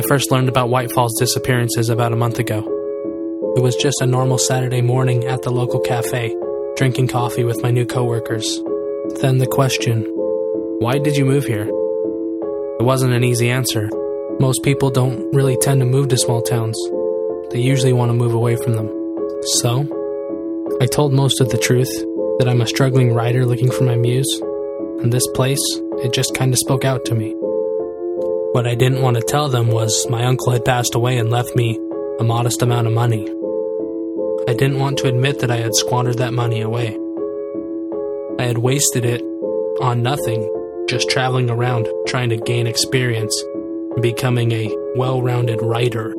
I first learned about Whitefall's disappearances about a month ago. It was just a normal Saturday morning at the local cafe, drinking coffee with my new coworkers. Then the question why did you move here? It wasn't an easy answer. Most people don't really tend to move to small towns, they usually want to move away from them. So, I told most of the truth that I'm a struggling writer looking for my muse, and this place, it just kind of spoke out to me. What I didn't want to tell them was my uncle had passed away and left me a modest amount of money. I didn't want to admit that I had squandered that money away. I had wasted it on nothing, just traveling around trying to gain experience becoming a well rounded writer.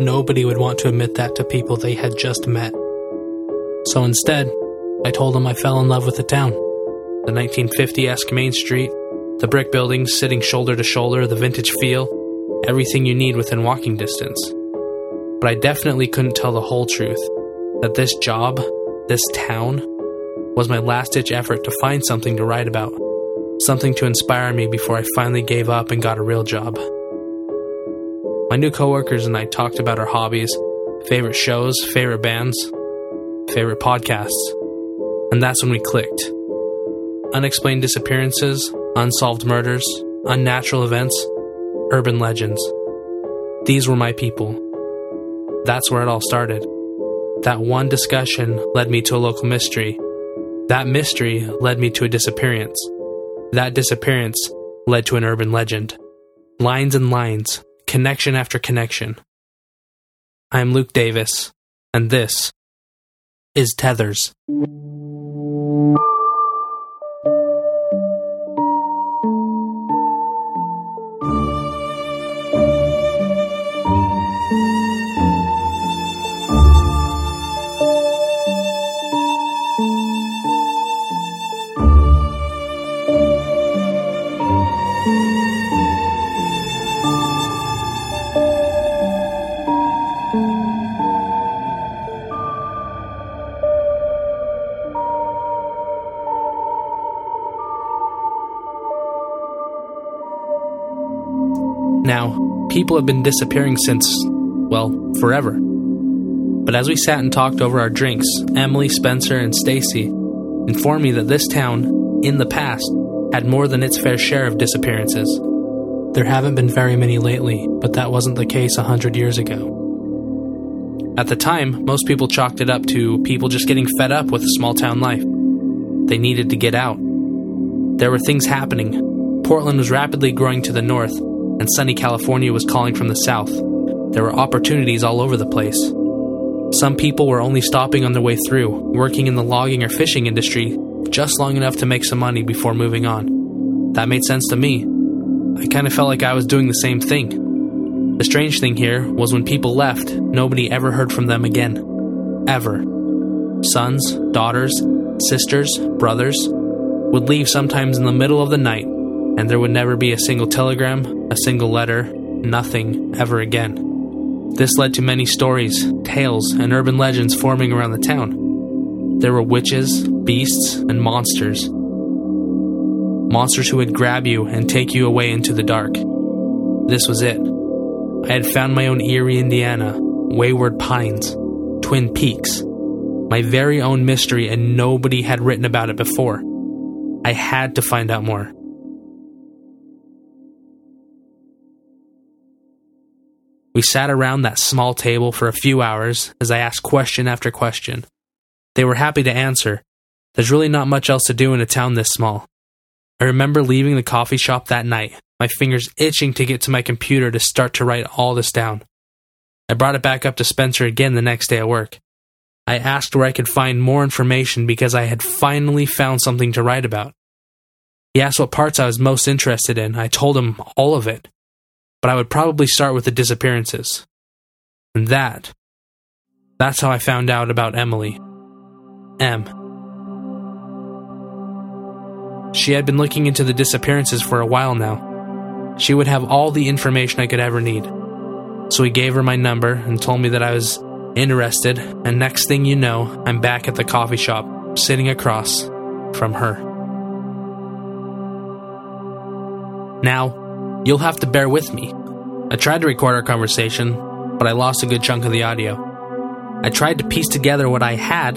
Nobody would want to admit that to people they had just met. So instead, I told them I fell in love with the town. The 1950 esque Main Street, the brick buildings sitting shoulder to shoulder, the vintage feel, everything you need within walking distance. But I definitely couldn't tell the whole truth that this job, this town, was my last ditch effort to find something to write about, something to inspire me before I finally gave up and got a real job. My new coworkers and I talked about our hobbies, favorite shows, favorite bands, favorite podcasts, and that's when we clicked. Unexplained disappearances, unsolved murders, unnatural events, urban legends. These were my people. That's where it all started. That one discussion led me to a local mystery. That mystery led me to a disappearance. That disappearance led to an urban legend. Lines and lines, connection after connection. I am Luke Davis, and this is Tethers. People have been disappearing since, well, forever. But as we sat and talked over our drinks, Emily, Spencer, and Stacy informed me that this town, in the past, had more than its fair share of disappearances. There haven't been very many lately, but that wasn't the case a hundred years ago. At the time, most people chalked it up to people just getting fed up with small town life. They needed to get out. There were things happening. Portland was rapidly growing to the north, and sunny California was calling from the south. There were opportunities all over the place. Some people were only stopping on their way through, working in the logging or fishing industry just long enough to make some money before moving on. That made sense to me. I kind of felt like I was doing the same thing. The strange thing here was when people left, nobody ever heard from them again. Ever. Sons, daughters, sisters, brothers would leave sometimes in the middle of the night, and there would never be a single telegram, a single letter, nothing ever again. This led to many stories, tales, and urban legends forming around the town. There were witches, beasts, and monsters. Monsters who would grab you and take you away into the dark. This was it. I had found my own Eerie, Indiana, Wayward Pines, Twin Peaks, my very own mystery, and nobody had written about it before. I had to find out more. We sat around that small table for a few hours as I asked question after question. They were happy to answer. There's really not much else to do in a town this small. I remember leaving the coffee shop that night, my fingers itching to get to my computer to start to write all this down. I brought it back up to Spencer again the next day at work. I asked where I could find more information because I had finally found something to write about. He asked what parts I was most interested in. I told him all of it but I would probably start with the disappearances. And that, that's how I found out about Emily. M. She had been looking into the disappearances for a while now. She would have all the information I could ever need. So he gave her my number and told me that I was interested, and next thing you know, I'm back at the coffee shop, sitting across from her. Now, You'll have to bear with me. I tried to record our conversation, but I lost a good chunk of the audio. I tried to piece together what I had,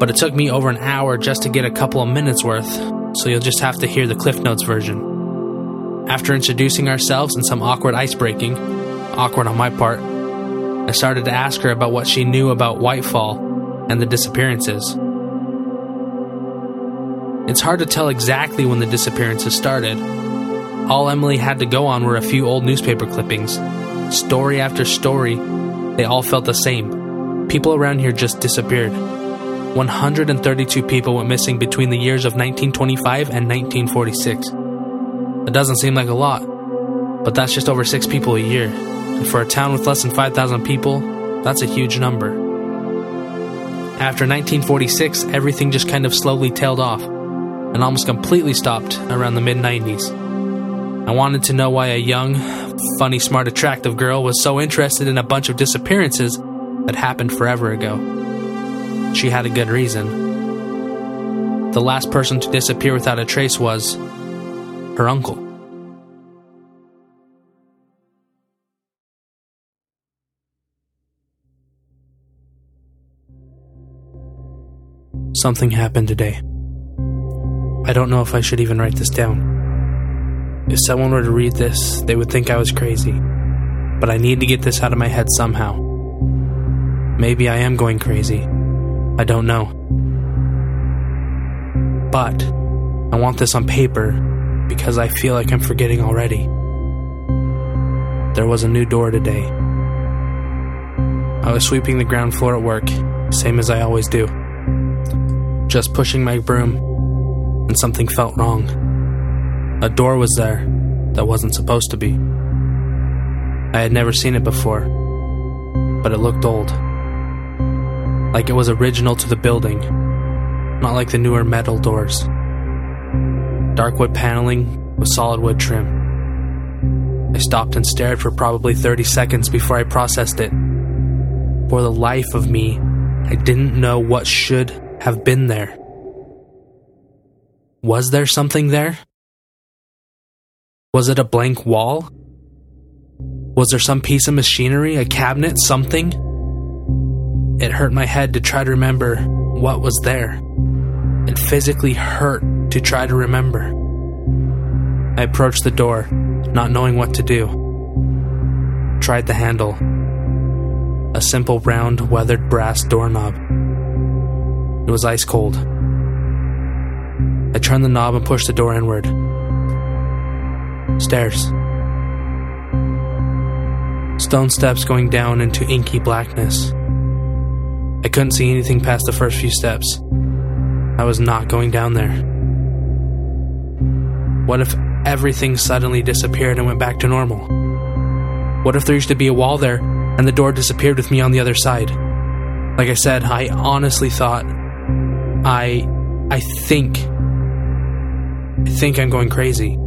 but it took me over an hour just to get a couple of minutes worth, so you'll just have to hear the Cliff Notes version. After introducing ourselves and some awkward ice breaking, awkward on my part, I started to ask her about what she knew about Whitefall and the disappearances. It's hard to tell exactly when the disappearances started. All Emily had to go on were a few old newspaper clippings. Story after story, they all felt the same. People around here just disappeared. 132 people went missing between the years of 1925 and 1946. It doesn't seem like a lot, but that's just over six people a year. And for a town with less than 5,000 people, that's a huge number. After 1946, everything just kind of slowly tailed off and almost completely stopped around the mid 90s. I wanted to know why a young, funny, smart, attractive girl was so interested in a bunch of disappearances that happened forever ago. She had a good reason. The last person to disappear without a trace was her uncle. Something happened today. I don't know if I should even write this down. If someone were to read this, they would think I was crazy. But I need to get this out of my head somehow. Maybe I am going crazy. I don't know. But I want this on paper because I feel like I'm forgetting already. There was a new door today. I was sweeping the ground floor at work, same as I always do. Just pushing my broom and something felt wrong. A door was there that wasn't supposed to be. I had never seen it before, but it looked old. Like it was original to the building, not like the newer metal doors. Dark wood paneling with solid wood trim. I stopped and stared for probably 30 seconds before I processed it. For the life of me, I didn't know what should have been there. Was there something there? Was it a blank wall? Was there some piece of machinery, a cabinet, something? It hurt my head to try to remember what was there. It physically hurt to try to remember. I approached the door, not knowing what to do. Tried the handle. A simple round, weathered brass doorknob. It was ice cold. I turned the knob and pushed the door inward. Stairs. Stone steps going down into inky blackness. I couldn't see anything past the first few steps. I was not going down there. What if everything suddenly disappeared and went back to normal? What if there used to be a wall there and the door disappeared with me on the other side? Like I said, I honestly thought I I think I think I'm going crazy.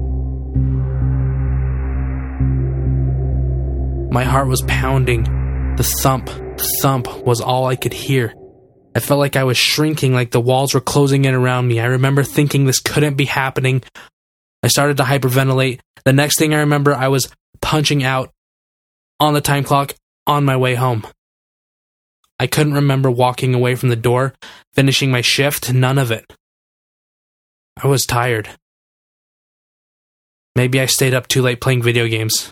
My heart was pounding. The thump, the thump was all I could hear. I felt like I was shrinking, like the walls were closing in around me. I remember thinking this couldn't be happening. I started to hyperventilate. The next thing I remember, I was punching out on the time clock on my way home. I couldn't remember walking away from the door, finishing my shift, none of it. I was tired. Maybe I stayed up too late playing video games.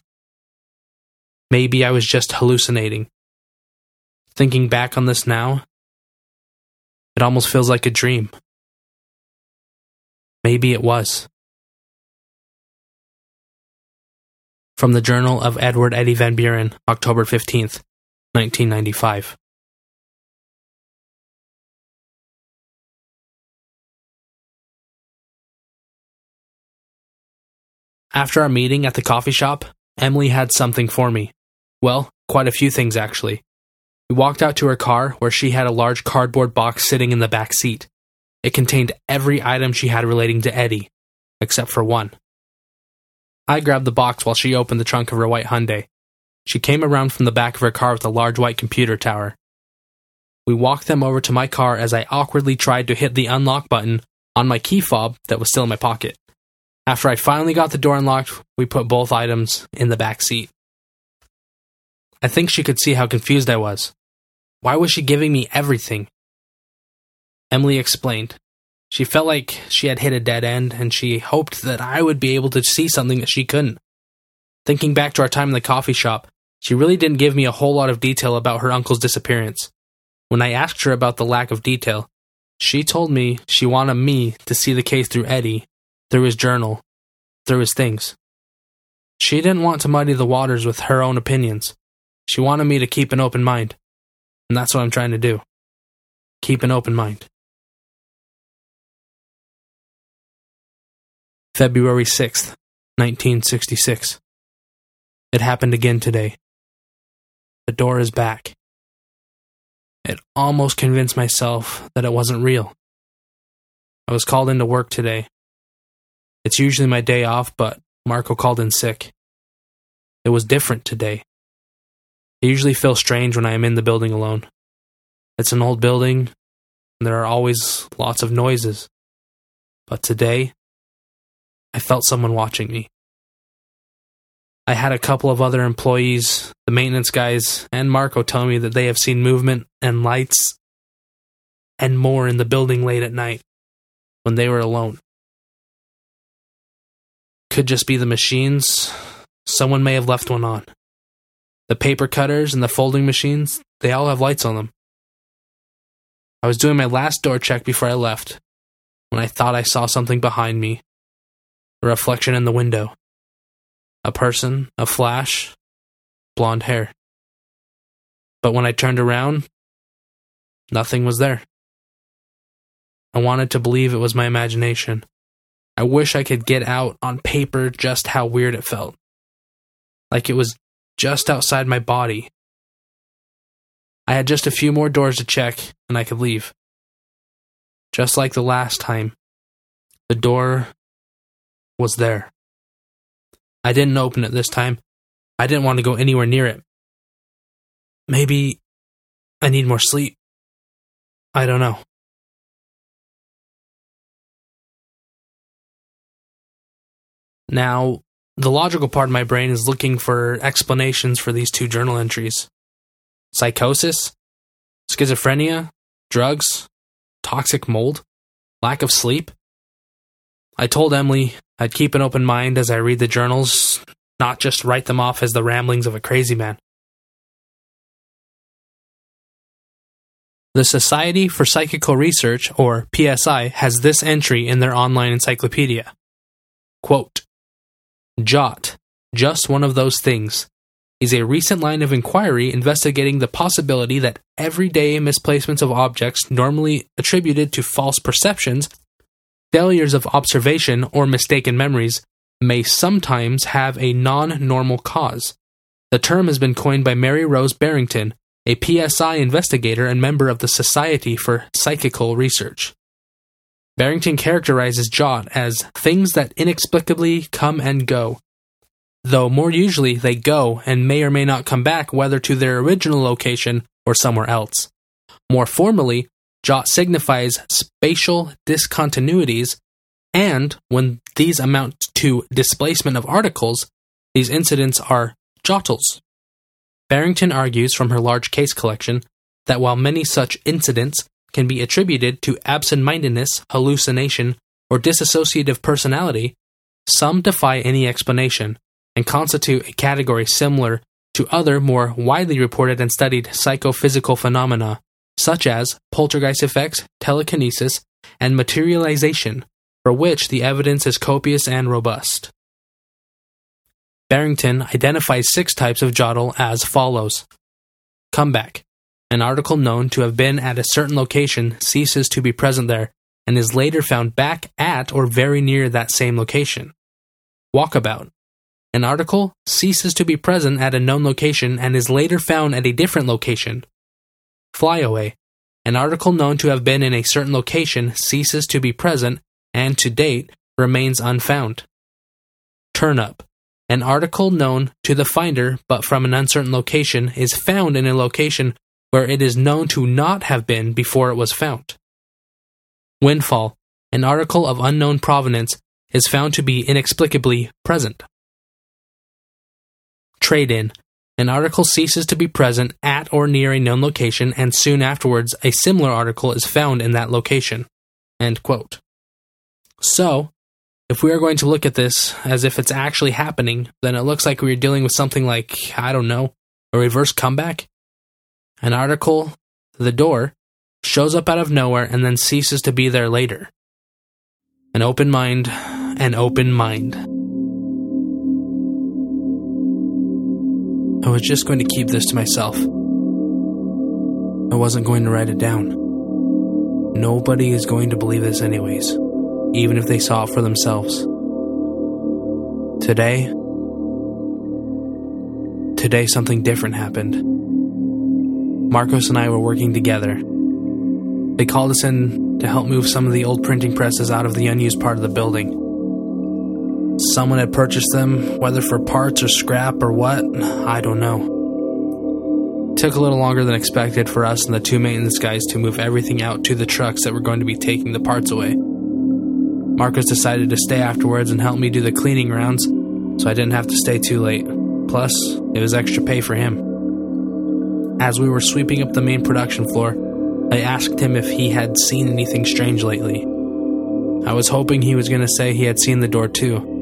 Maybe I was just hallucinating. Thinking back on this now, it almost feels like a dream. Maybe it was. From the Journal of Edward Eddie Van Buren, October 15th, 1995. After our meeting at the coffee shop, Emily had something for me. Well, quite a few things actually. We walked out to her car where she had a large cardboard box sitting in the back seat. It contained every item she had relating to Eddie, except for one. I grabbed the box while she opened the trunk of her white Hyundai. She came around from the back of her car with a large white computer tower. We walked them over to my car as I awkwardly tried to hit the unlock button on my key fob that was still in my pocket. After I finally got the door unlocked, we put both items in the back seat. I think she could see how confused I was. Why was she giving me everything? Emily explained. She felt like she had hit a dead end, and she hoped that I would be able to see something that she couldn't. Thinking back to our time in the coffee shop, she really didn't give me a whole lot of detail about her uncle's disappearance. When I asked her about the lack of detail, she told me she wanted me to see the case through Eddie, through his journal, through his things. She didn't want to muddy the waters with her own opinions. She wanted me to keep an open mind. And that's what I'm trying to do. Keep an open mind. February 6th, 1966. It happened again today. The door is back. It almost convinced myself that it wasn't real. I was called into work today. It's usually my day off, but Marco called in sick. It was different today. I usually feel strange when I am in the building alone. It's an old building, and there are always lots of noises. But today, I felt someone watching me. I had a couple of other employees, the maintenance guys, and Marco tell me that they have seen movement and lights and more in the building late at night when they were alone. Could just be the machines. Someone may have left one on. The paper cutters and the folding machines, they all have lights on them. I was doing my last door check before I left when I thought I saw something behind me a reflection in the window. A person, a flash, blonde hair. But when I turned around, nothing was there. I wanted to believe it was my imagination. I wish I could get out on paper just how weird it felt. Like it was just outside my body. I had just a few more doors to check and I could leave. Just like the last time, the door was there. I didn't open it this time. I didn't want to go anywhere near it. Maybe I need more sleep. I don't know. Now, the logical part of my brain is looking for explanations for these two journal entries psychosis, schizophrenia, drugs, toxic mold, lack of sleep. I told Emily I'd keep an open mind as I read the journals, not just write them off as the ramblings of a crazy man. The Society for Psychical Research, or PSI, has this entry in their online encyclopedia. Quote, JOTT, just one of those things, is a recent line of inquiry investigating the possibility that everyday misplacements of objects normally attributed to false perceptions failures of observation or mistaken memories may sometimes have a non normal cause. The term has been coined by Mary Rose Barrington, a PSI investigator and member of the Society for Psychical Research. Barrington characterizes JOTT as things that inexplicably come and go, though more usually they go and may or may not come back whether to their original location or somewhere else. More formally, JOTT signifies spatial discontinuities, and when these amount to displacement of articles, these incidents are jottles. Barrington argues from her large case collection that while many such incidents can be attributed to absent mindedness, hallucination, or dissociative personality, some defy any explanation and constitute a category similar to other more widely reported and studied psychophysical phenomena such as poltergeist effects, telekinesis, and materialization, for which the evidence is copious and robust. Barrington identifies six types of jottle as follows Comeback. An article known to have been at a certain location ceases to be present there and is later found back at or very near that same location. Walkabout. An article ceases to be present at a known location and is later found at a different location, Flyaway. An article known to have been in a certain location ceases to be present and to date remains unfound. Turnup. An article known to the finder but from an uncertain location is found in a location where it is known to not have been before it was found. Windfall. An article of unknown provenance is found to be inexplicably present. Trade in. An article ceases to be present at or near a known location, and soon afterwards, a similar article is found in that location. So, if we are going to look at this as if it's actually happening, then it looks like we're dealing with something like, I don't know, a reverse comeback? An article, the door, shows up out of nowhere and then ceases to be there later. An open mind, an open mind. I was just going to keep this to myself. I wasn't going to write it down. Nobody is going to believe this, anyways, even if they saw it for themselves. Today, today something different happened. Marcos and I were working together. They called us in to help move some of the old printing presses out of the unused part of the building. Someone had purchased them, whether for parts or scrap or what, I don't know. It took a little longer than expected for us and the two maintenance guys to move everything out to the trucks that were going to be taking the parts away. Marcos decided to stay afterwards and help me do the cleaning rounds, so I didn't have to stay too late. Plus, it was extra pay for him. As we were sweeping up the main production floor, I asked him if he had seen anything strange lately. I was hoping he was going to say he had seen the door too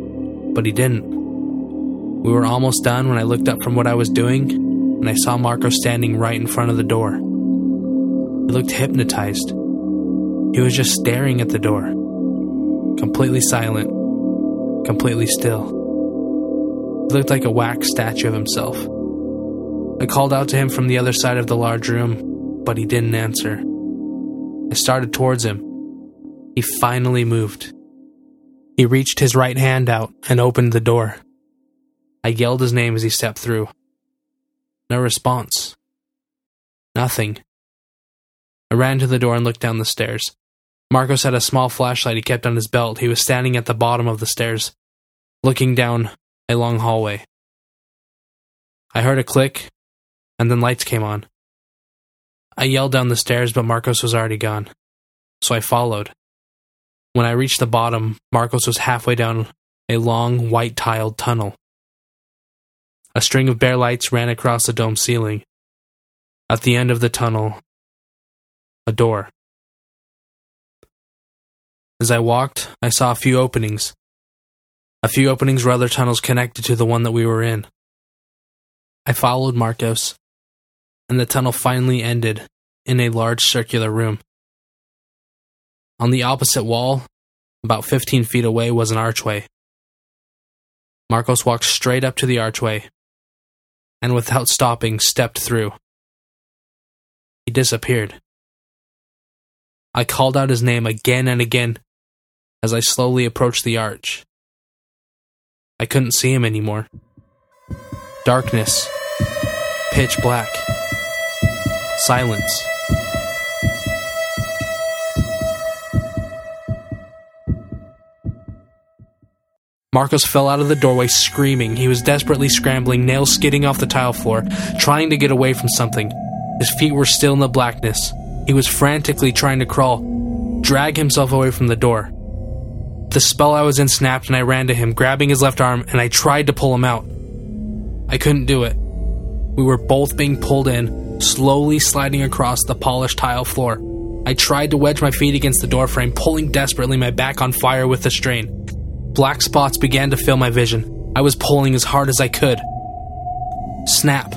but he didn't. We were almost done when I looked up from what I was doing and I saw Marco standing right in front of the door. He looked hypnotized. He was just staring at the door, completely silent, completely still. He looked like a wax statue of himself. I called out to him from the other side of the large room, but he didn't answer. I started towards him. He finally moved. He reached his right hand out and opened the door. I yelled his name as he stepped through. No response. Nothing. I ran to the door and looked down the stairs. Marcos had a small flashlight he kept on his belt. He was standing at the bottom of the stairs, looking down a long hallway. I heard a click, and then lights came on. I yelled down the stairs, but Marcos was already gone, so I followed. When I reached the bottom, Marcos was halfway down a long, white tiled tunnel. A string of bare lights ran across the dome ceiling. At the end of the tunnel, a door. As I walked, I saw a few openings. A few openings were other tunnels connected to the one that we were in. I followed Marcos, and the tunnel finally ended in a large circular room. On the opposite wall, about 15 feet away, was an archway. Marcos walked straight up to the archway and, without stopping, stepped through. He disappeared. I called out his name again and again as I slowly approached the arch. I couldn't see him anymore. Darkness, pitch black, silence. Marcos fell out of the doorway screaming. He was desperately scrambling, nails skidding off the tile floor, trying to get away from something. His feet were still in the blackness. He was frantically trying to crawl, drag himself away from the door. The spell I was in snapped and I ran to him, grabbing his left arm, and I tried to pull him out. I couldn't do it. We were both being pulled in, slowly sliding across the polished tile floor. I tried to wedge my feet against the doorframe, pulling desperately, my back on fire with the strain. Black spots began to fill my vision. I was pulling as hard as I could. Snap.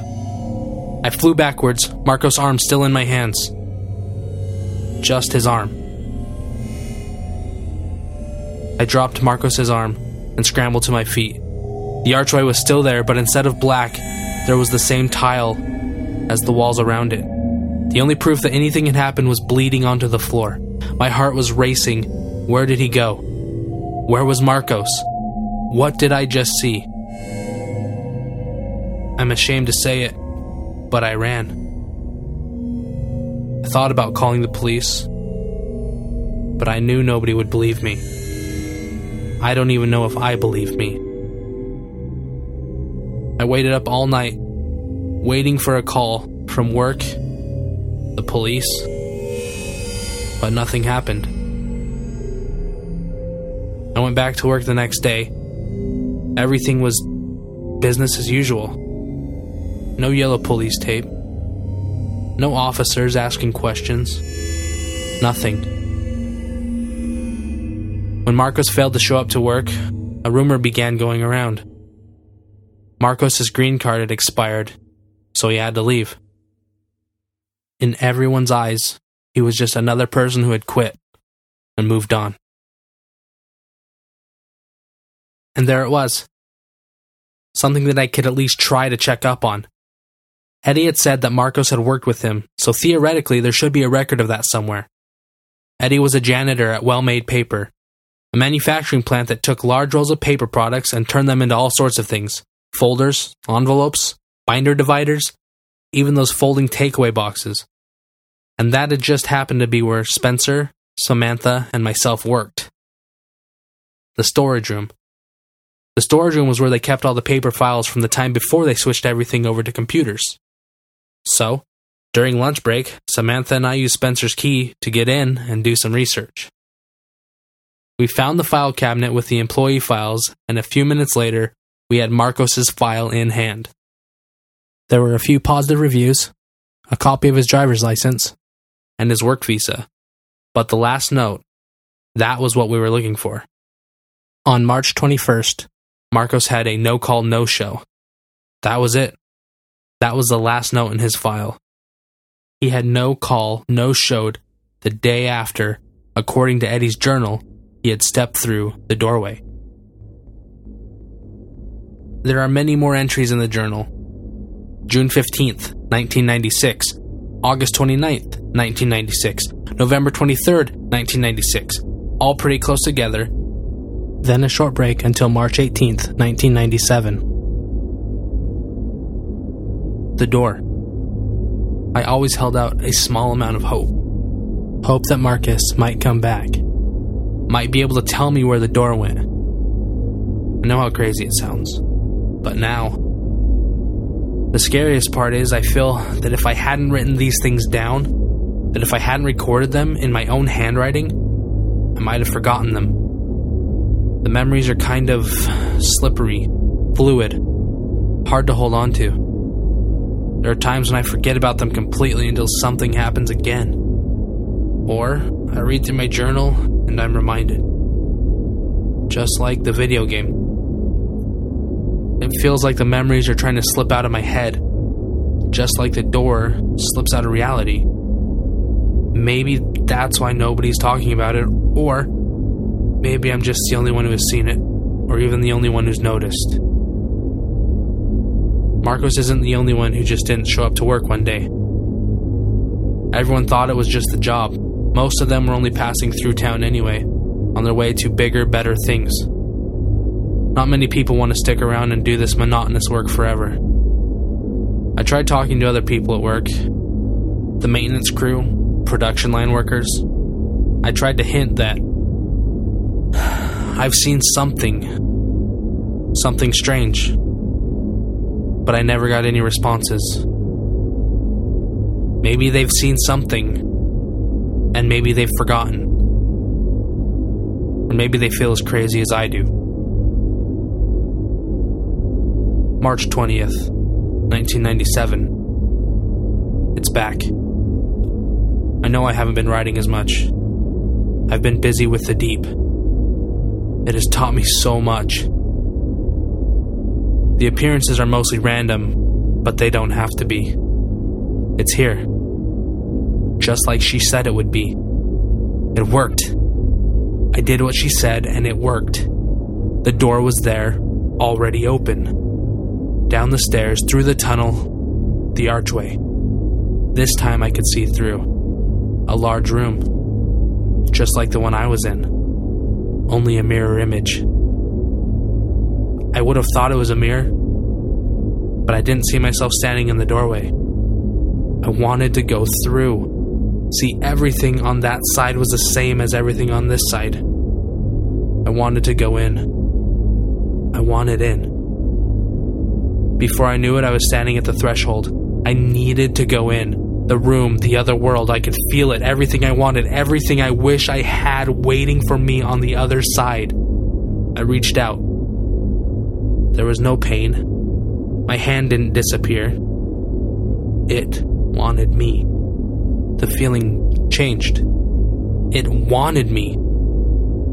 I flew backwards, Marco's arm still in my hands. Just his arm. I dropped Marcos's arm and scrambled to my feet. The archway was still there, but instead of black, there was the same tile as the walls around it. The only proof that anything had happened was bleeding onto the floor. My heart was racing. Where did he go? Where was Marcos? What did I just see? I'm ashamed to say it, but I ran. I thought about calling the police, but I knew nobody would believe me. I don't even know if I believe me. I waited up all night, waiting for a call from work, the police, but nothing happened. I went back to work the next day. Everything was business as usual. no yellow police tape, no officers asking questions, nothing. When Marcos failed to show up to work, a rumor began going around. Marcos's green card had expired, so he had to leave. In everyone's eyes, he was just another person who had quit and moved on. And there it was. Something that I could at least try to check up on. Eddie had said that Marcos had worked with him, so theoretically there should be a record of that somewhere. Eddie was a janitor at Well Made Paper, a manufacturing plant that took large rolls of paper products and turned them into all sorts of things folders, envelopes, binder dividers, even those folding takeaway boxes. And that had just happened to be where Spencer, Samantha, and myself worked. The storage room. The storage room was where they kept all the paper files from the time before they switched everything over to computers. So, during lunch break, Samantha and I used Spencer's key to get in and do some research. We found the file cabinet with the employee files, and a few minutes later, we had Marcos's file in hand. There were a few positive reviews, a copy of his driver's license, and his work visa. But the last note, that was what we were looking for. On March 21st, Marcos had a no call, no show. That was it. That was the last note in his file. He had no call, no showed the day after, according to Eddie's journal, he had stepped through the doorway. There are many more entries in the journal. June 15th, 1996, August 29th, 1996, November 23rd, 1996, all pretty close together. Then a short break until March 18th, 1997. The door. I always held out a small amount of hope. Hope that Marcos might come back. Might be able to tell me where the door went. I know how crazy it sounds. But now, the scariest part is I feel that if I hadn't written these things down, that if I hadn't recorded them in my own handwriting, I might have forgotten them. The memories are kind of slippery, fluid, hard to hold on to. There are times when I forget about them completely until something happens again. Or I read through my journal and I'm reminded. Just like the video game. It feels like the memories are trying to slip out of my head, just like the door slips out of reality. Maybe that's why nobody's talking about it, or maybe I'm just the only one who has seen it, or even the only one who's noticed. Marcos isn't the only one who just didn't show up to work one day. Everyone thought it was just the job. Most of them were only passing through town anyway, on their way to bigger, better things. Not many people want to stick around and do this monotonous work forever. I tried talking to other people at work the maintenance crew, production line workers. I tried to hint that I've seen something, something strange but I never got any responses. Maybe they've seen something, and maybe they've forgotten. Or maybe they feel as crazy as I do. March 20th, 1997. It's back. I know I haven't been writing as much. I've been busy with the deep. It has taught me so much. The appearances are mostly random, but they don't have to be. It's here. Just like she said it would be. It worked. I did what she said, and it worked. The door was there, already open. Down the stairs, through the tunnel, the archway. This time I could see through. A large room. Just like the one I was in. Only a mirror image. I would have thought it was a mirror, but I didn't see myself standing in the doorway. I wanted to go through. See, everything on that side was the same as everything on this side. I wanted to go in. I wanted in. Before I knew it, I was standing at the threshold. I needed to go in. The room, the other world, I could feel it. Everything I wanted, everything I wish I had waiting for me on the other side. I reached out. There was no pain. My hand didn't disappear. It wanted me. The feeling changed. It wanted me.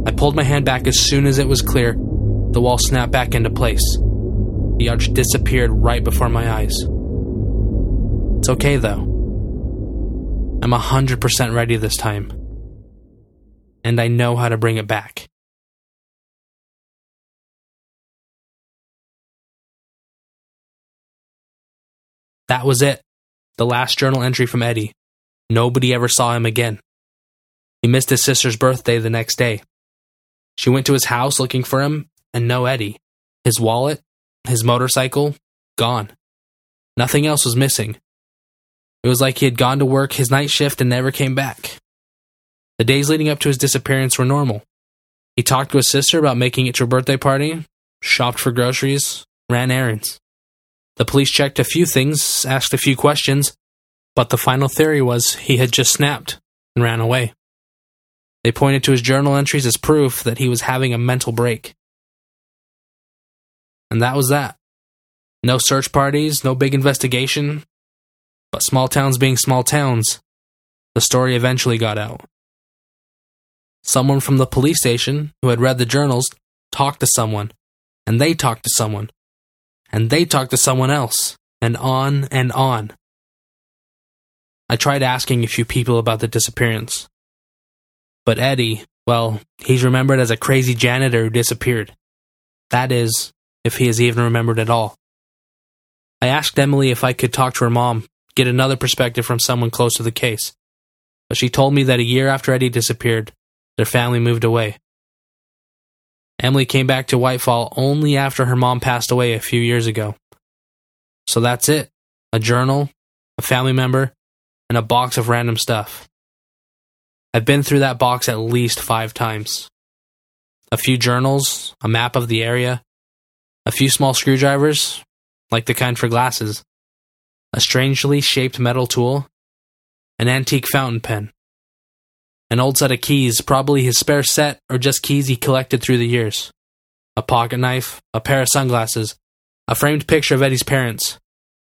I pulled my hand back as soon as it was clear. The wall snapped back into place. The arch disappeared right before my eyes. It's okay though. I'm 100% ready this time. And I know how to bring it back. That was it. The last journal entry from Eddie. Nobody ever saw him again. He missed his sister's birthday the next day. She went to his house looking for him, and no Eddie. His wallet, his motorcycle, gone. Nothing else was missing. It was like he had gone to work his night shift and never came back. The days leading up to his disappearance were normal. He talked to his sister about making it to a birthday party, shopped for groceries, ran errands. The police checked a few things, asked a few questions, but the final theory was he had just snapped and ran away. They pointed to his journal entries as proof that he was having a mental break. And that was that. No search parties, no big investigation. But small towns being small towns, the story eventually got out. Someone from the police station who had read the journals talked to someone, and they talked to someone, and they talked to someone else, and on and on. I tried asking a few people about the disappearance. But Eddie, well, he's remembered as a crazy janitor who disappeared. That is, if he is even remembered at all. I asked Emily if I could talk to her mom, get another perspective from someone close to the case. But she told me that a year after Eddie disappeared, their family moved away. Emily came back to Whitefall only after her mom passed away a few years ago. So that's it a journal, a family member, and a box of random stuff. I've been through that box at least five times. A few journals, a map of the area, a few small screwdrivers, like the kind for glasses, a strangely shaped metal tool, an antique fountain pen, an old set of keys, probably his spare set or just keys he collected through the years, a pocket knife, a pair of sunglasses, a framed picture of Eddie's parents,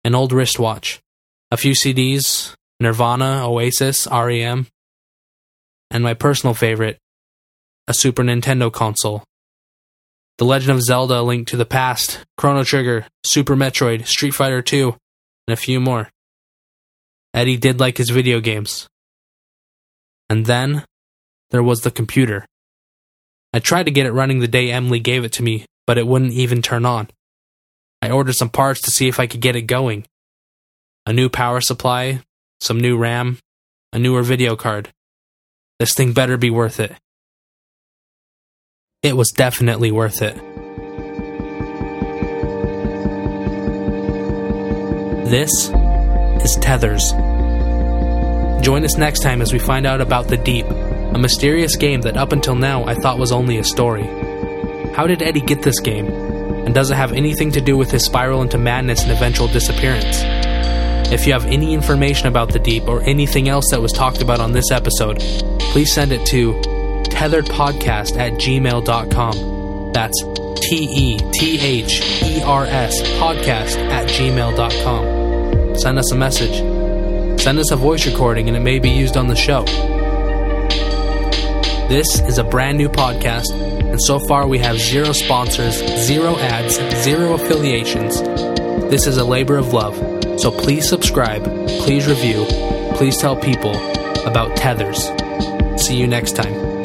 an old wristwatch, a few CDs, Nirvana, Oasis, REM, and my personal favorite, a Super Nintendo console. The Legend of Zelda: Link to the Past, Chrono Trigger, Super Metroid, Street Fighter 2, and a few more. Eddie did like his video games. And then there was the computer. I tried to get it running the day Emily gave it to me, but it wouldn't even turn on. I ordered some parts to see if I could get it going. A new power supply, some new RAM, a newer video card. This thing better be worth it. It was definitely worth it. This is Tethers. Join us next time as we find out about The Deep, a mysterious game that up until now I thought was only a story. How did Eddie get this game? And does it have anything to do with his spiral into madness and eventual disappearance? If you have any information about the deep or anything else that was talked about on this episode, please send it to tetherspodcast at gmail.com. That's T E T H E R S podcast at gmail.com. Send us a message. Send us a voice recording and it may be used on the show. This is a brand new podcast, and so far we have zero sponsors, zero ads, zero affiliations. This is a labor of love. So please subscribe, please review, please tell people about Tethers. See you next time.